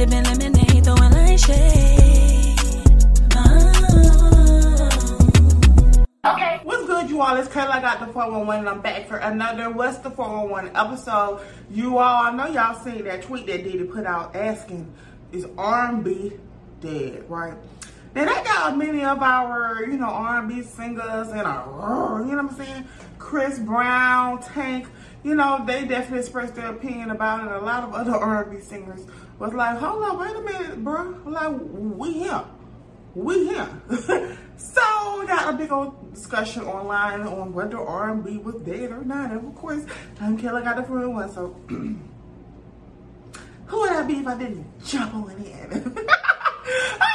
Sipping lemonade, throwing like shade. Oh. Okay. What's good, you all? It's Kayla. I got the 411 and I'm back for another What's the 411 episode. You all, I know y'all seen that tweet that Diddy put out asking, is R&B dead, right? Now that got many of our, you know, R&B singers and our, you know what I'm saying? Chris Brown, Tank, you know, they definitely expressed their opinion about it. A lot of other R&B singers was like, hold on, wait a minute, bro. Like, we here. We here. so we got a big old discussion online on whether R&B was dead or not. And of course, I'm Kelly got the first one. So who would I be if I didn't jump on in?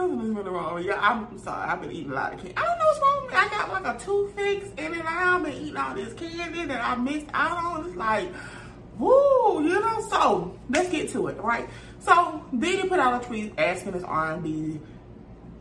Something is really wrong. Yeah, I'm sorry. I've been eating a lot of candy. I don't know what's wrong with me. I got like a tooth fix and then I've been eating all this candy that I missed out on. It's like, woo, you know? So let's get to it, right? So Diddy put out a tweet asking his R&B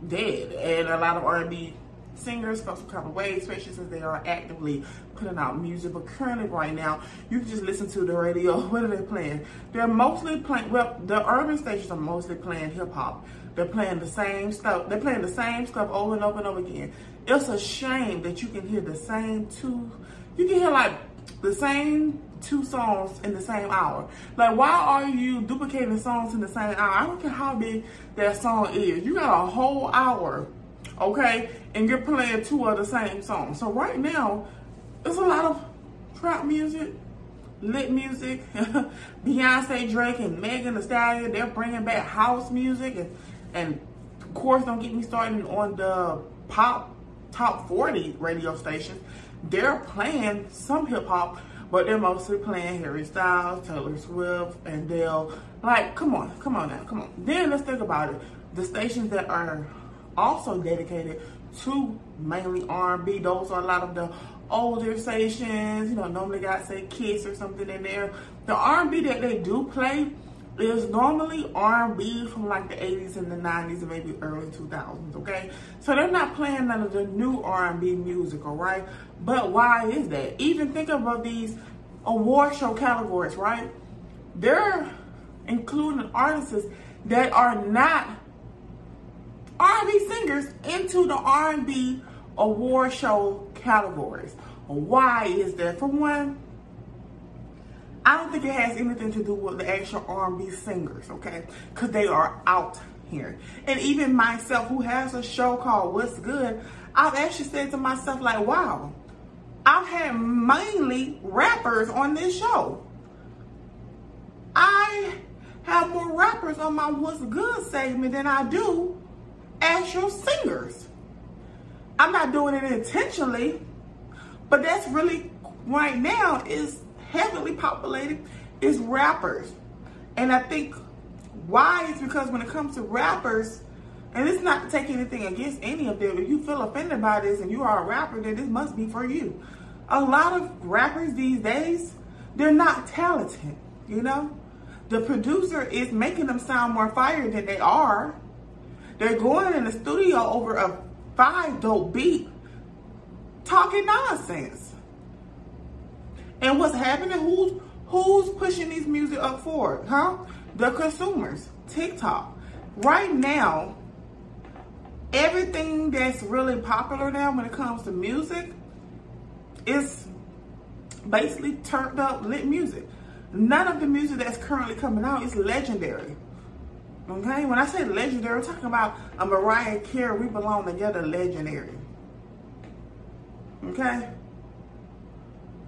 dead. And a lot of R&B singers felt some kind of way, especially since they are actively putting out music. But currently, right now, you can just listen to the radio. What are they playing? They're mostly playing. Well, the urban stations are mostly playing hip hop. They're playing the same stuff. They're playing the same stuff over and over and over again. It's a shame that you can hear the same two. You can hear like the same two songs in the same hour. Like, why are you duplicating songs in the same hour? I don't care how big that song is. You got a whole hour, okay, and you're playing two of the same songs. So right now, there's a lot of trap music, lit music. Beyonce, Drake, and Megan Thee Stallion, they're bringing back house music. And, and of course, don't get me started on the pop top 40 radio stations. They're playing some hip hop, but they're mostly playing Harry Styles, Taylor Swift, and Adele. Like, come on, come on now, come on. Then let's think about it. The stations that are also dedicated to mainly R&B, those are a lot of the older stations. You know, normally got say Kiss or something in there. The R&B that they do play is normally R&B from like the 80s and the 90s and maybe early 2000s, okay? So they're not playing none of the new R&B music, all right? But why is that? Even think about these award show categories, right? They're including artists that are not R&B singers into the R&B award show categories. Why is that? For one, I don't think it has anything to do with the actual R&B singers, okay? Because they are out here. And even myself, who has a show called What's Good, I've actually said to myself, like, wow, I've had mainly rappers on this show. I have more rappers on my What's Good segment than I do actual singers. I'm not doing it intentionally, but that's really right now is heavily populated is rappers. And I think why is because when it comes to rappers, and it's not to take anything against any of them. If you feel offended by this and you are a rapper, then this must be for you. A lot of rappers these days, they're not talented, you know? The producer is making them sound more fire than they are. They're going in the studio over a five dope beat talking nonsense. And what's happening? Who's who's pushing these music up forward? Huh? The consumers. TikTok. Right now, everything that's really popular now when it comes to music is basically turned up lit music. None of the music that's currently coming out is legendary. Okay? When I say legendary, I'm talking about a Mariah Carey, we belong together legendary. Okay?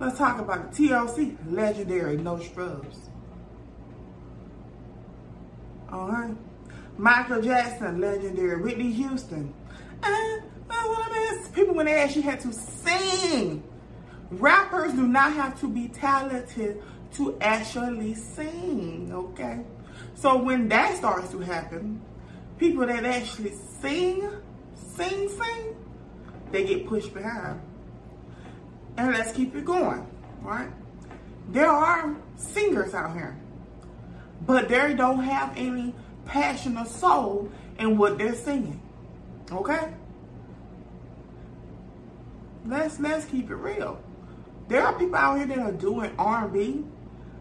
Let's talk about it. TLC, legendary, no scrubs. Alright? Michael Jackson, legendary. Whitney Houston. People when they actually had to sing. Rappers do not have to be talented to actually sing, okay? So when that starts to happen, people that actually sing, sing, sing, they get pushed behind. And let's keep it going, right? There are singers out here, but they don't have any passion or soul in what they're singing. Okay? Let's let's keep it real. There are people out here that are doing R&B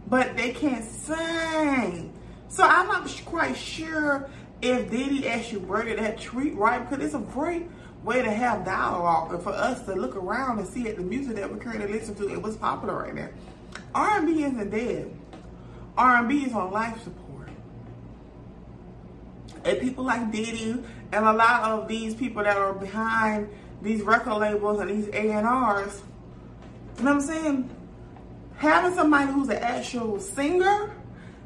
but they can't sing. So I'm not quite sure if Diddy actually worded that tweet right because it's a great way to have dialogue and for us to look around and see at the music that we're currently listening to and what's popular right now. R&B isn't dead. R&B is on life support. And people like Diddy and a lot of these people that are behind these record labels and these A&Rs, you know what I'm saying? Having somebody who's an actual singer,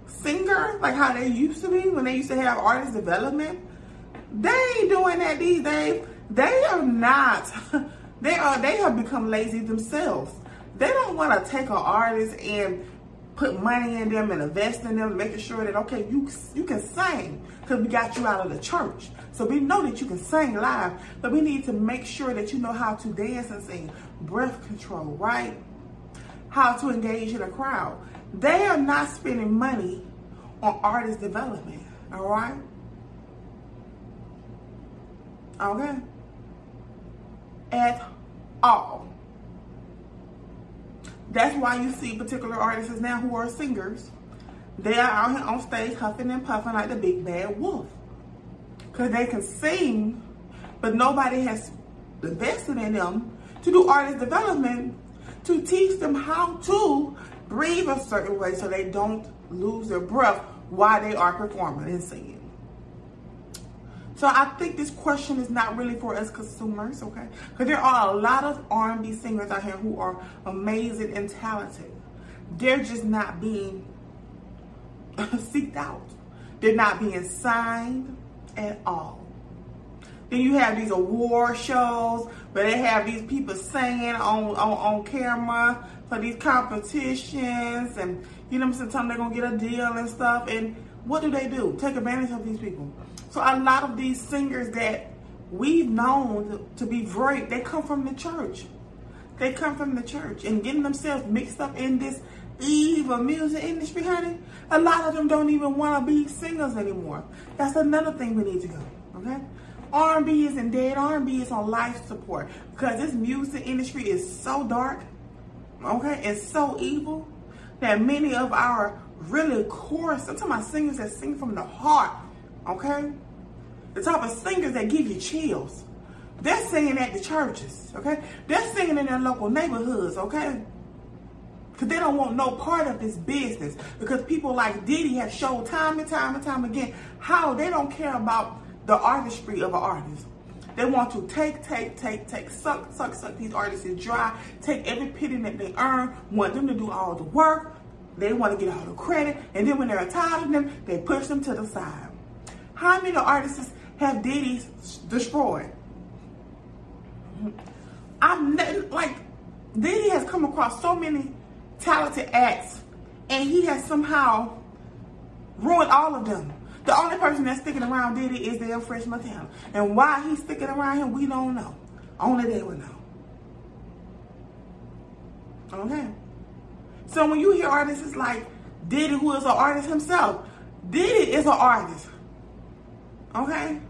singer, like how they used to be when they used to have artist development, they ain't doing that these days. They are not. They are. They have become lazy themselves. They don't want to take an artist and put money in them and invest in them, making sure that okay, you you can sing because we got you out of the church. So we know that you can sing live, but we need to make sure that you know how to dance and sing, breath control, right? How to engage in a crowd. They are not spending money on artist development. All right. Okay at all. That's why you see particular artists now who are singers. They are out here on stage huffing and puffing like the big bad wolf. Because they can sing, but nobody has invested in them to do artist development to teach them how to breathe a certain way so they don't lose their breath while they are performing and singing. So I think this question is not really for us consumers, okay? Because there are a lot of R&B singers out here who are amazing and talented. They're just not being seeked out. They're not being signed at all. Then you have these award shows where they have these people singing on, on, on camera for these competitions and you know sometimes they're gonna get a deal and stuff and what do they do? Take advantage of these people. So a lot of these singers that we've known to be great, they come from the church. They come from the church and getting themselves mixed up in this evil music industry, honey. A lot of them don't even want to be singers anymore. That's another thing we need to go, okay? R&B isn't dead. R&B is on life support because this music industry is so dark, okay, and so evil that many of our really core, I'm talking about singers that sing from the heart, okay? The type of singers that give you chills. They're singing at the churches, okay? They're singing in their local neighborhoods, okay? Because they don't want no part of this business. Because people like Diddy have shown time and time and time again how they don't care about the artistry of an artist. They want to take, take, take, take, suck, suck, suck these artists dry, take every penny that they earn, want them to do all the work. They want to get all the credit. And then when they're tired of them, they push them to the side. How many artists have Diddy destroyed. I've like Diddy has come across so many talented acts, and he has somehow ruined all of them. The only person that's sticking around Diddy is the French Montana, and why he's sticking around him, we don't know. Only they will know. Okay. So when you hear artists like Diddy, who is an artist himself, Diddy is an artist. Okay?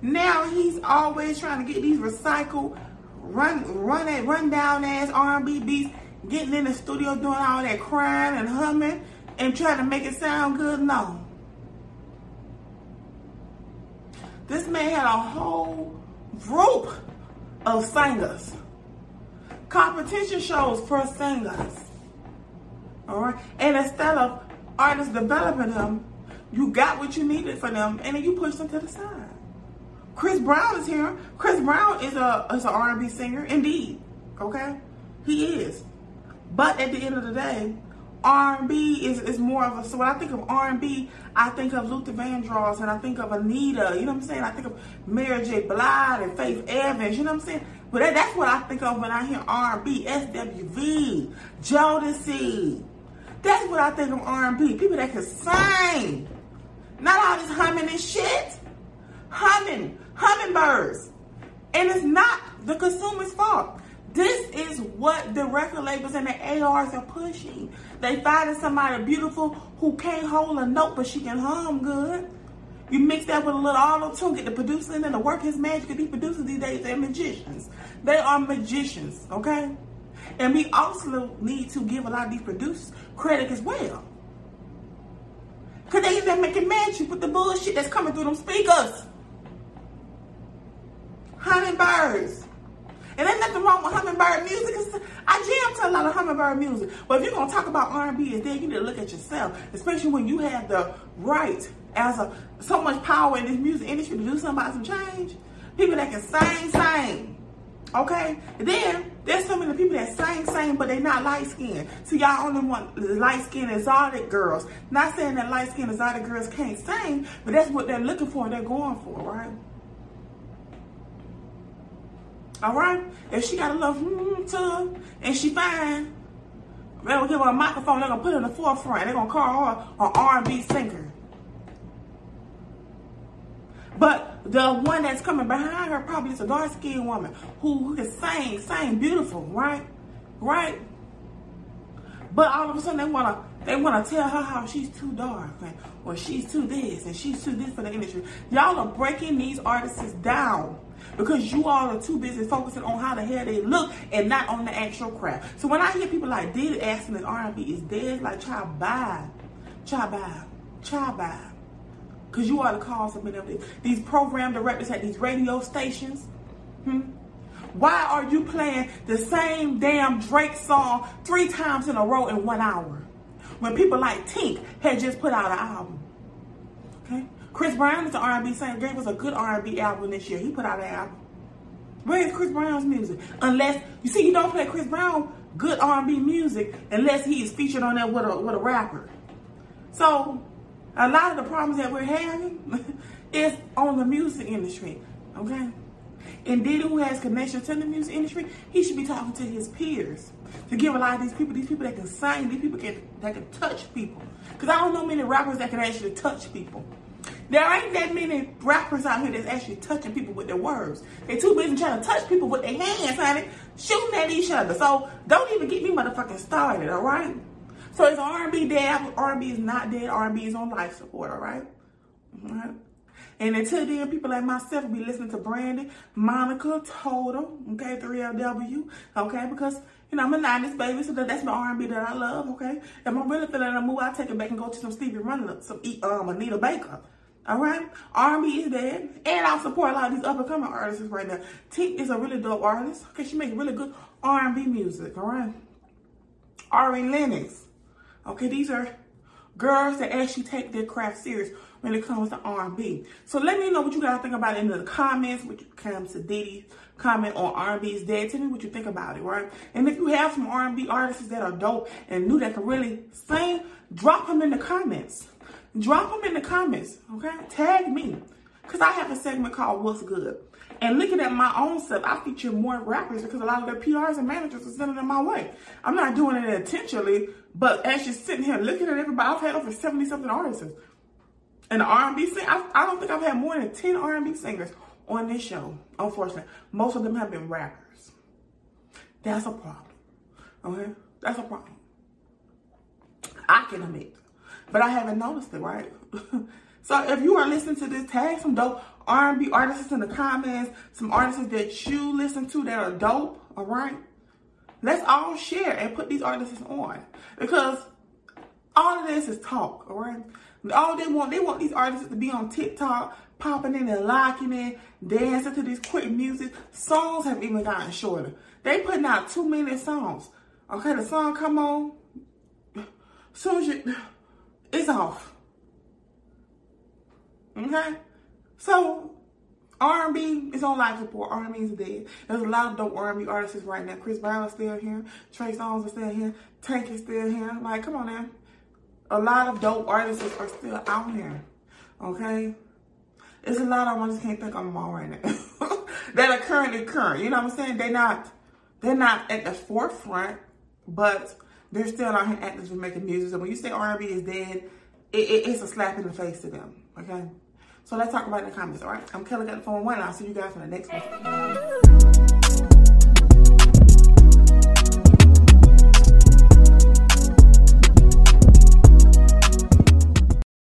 Now he's always trying to get these recycled, run, run, at, run down ass R&B beats, getting in the studio doing all that crying and humming and trying to make it sound good. No. This man had a whole group of singers. Competition shows for singers. All right. And instead of artists developing them, you got what you needed for them, and then you push them to the side. Chris Brown is here. Chris Brown is a is an R&B singer, indeed. Okay, he is. But at the end of the day, R&B is, is more of a. So when I think of R&B, I think of Luther Vandross and I think of Anita. You know what I'm saying? I think of Mary J. Blige and Faith Evans. You know what I'm saying? But that, that's what I think of when I hear R&B. SWV, Jodeci. That's what I think of R&B. People that can sing. Not all this humming and shit. Humming, hummingbirds. And it's not the consumer's fault. This is what the record labels and the ARs are pushing. They finding somebody beautiful who can't hold a note, but she can hum good. You mix that with a little auto tune, get the producing and the work his magic. These producers these days, they're magicians. They are magicians, okay? And we also need to give a lot of these producers credit as well. Cause they even making magic with the bullshit that's coming through them speakers. Hummingbirds. And there's nothing wrong with hummingbird music. I jam to a lot of hummingbird music. But if you're gonna talk about R&B, is there you need to look at yourself, especially when you have the right as a so much power in this music industry to do something about some change. People that can sing, sing. Okay? Then there's so many people that sing, sing, but they not light skinned. So y'all only want light skinned exotic girls. Not saying that light skinned exotic girls can't sing, but that's what they're looking for, they're going for, right? All right? If she got a little mm, to and she fine, gonna give her a microphone, they're gonna put her in the forefront, they're gonna call her an R&B singer. But the one that's coming behind her probably is a dark skinned woman who, who can sing, sing beautiful, right? Right? But all of a sudden they wanna they wanna tell her how she's too dark and, or she's too this and she's too this for the industry. Y'all are breaking these artists down because you all are too busy focusing on how the hell they look and not on the actual craft. So when I hear people like Diddy asking if R&B is dead, like child bye, child bye, child bye. Because you are the cause of many of these. These program directors at these radio stations. Hmm? Why are you playing the same damn Drake song three times in a row in one hour? When people like Tink had just put out an album. Okay? Chris Brown is an R&B singer. Gave us a good R&B album this year. He put out an album. Where is Chris Brown's music? Unless, you see, you don't play Chris Brown good R&B music unless he is featured on there with a, with a rapper. So, a lot of the problems that we're having is on the music industry, okay? And Diddy, who has connection to the music industry, he should be talking to his peers to give a lot of these people, these people that can sing, these people can, that can touch people. Because I don't know many rappers that can actually touch people. There ain't that many rappers out here that's actually touching people with their words. They're too busy trying to touch people with their hands, honey, shooting at each other. So don't even get me motherfucking started, all right? So it's R&B dead. R&B is not dead. R&B is on life support, all right? All right. And until then, people like myself will be listening to Brandy, Monica, Total, okay, 3LW, okay, because, you know, I'm a 90s baby, so that's my R&B that I love, okay? If I'm really feeling a mood, I take it back and go to some Stevie Wonder, some um, Anita Baker, all right? R&B is dead, and I support a lot of these up-and-coming artists right now. Tink is a really dope artist, okay? She makes really good R&B music, all right? Ari Lennox, Okay, these are girls that actually take their craft serious when it comes to R&B. So let me know what you guys think about it in the comments when it comes to Diddy comment on R&B is dead. Tell me what you think about it, right? And if you have some R&B artists that are dope and new that can really sing, drop them in the comments. Drop them in the comments, okay? Tag me. Because I have a segment called What's Good. And looking at my own stuff, I feature more rappers because a lot of their PRs and managers are sending them my way. I'm not doing it intentionally, but as you're sitting here looking at everybody, I've had over 70 something artists. And R&B singer, I, I don't think I've had more than 10 R&B singers on this show, unfortunately. Most of them have been rappers. That's a problem. Okay? That's a problem. I can admit. But I haven't noticed it, right? so if you are listening to this, tag some dope R&B artists in the comments, some artists that you listen to that are dope, all right? Let's all share and put these artists on because all of this is talk, all right? All they want, they want these artists to be on TikTok, popping in and locking in, dancing to these quick music. Songs have even gotten shorter. They putting out two minute songs. Okay, the song come on, soon as you, it's off. Okay? So R&B is on life support. R&B is dead. There's a lot of dope R&B artists right now. Chris Brown is still here. Trey Songz is still here. Tank is still here. Like, come on now. A lot of dope artists are still out here. Okay? It's a lot of them. I just can't think of them all right now. that are currently current. You know what I'm saying? They're not, they're not at the forefront, but they're still out here actively making music. So when you say R&B is dead, it, it, it's a slap in the face to them. Okay? So let's talk about it in the comments, all right? I'm Kelly the Phone One. I'll see you guys in the next one.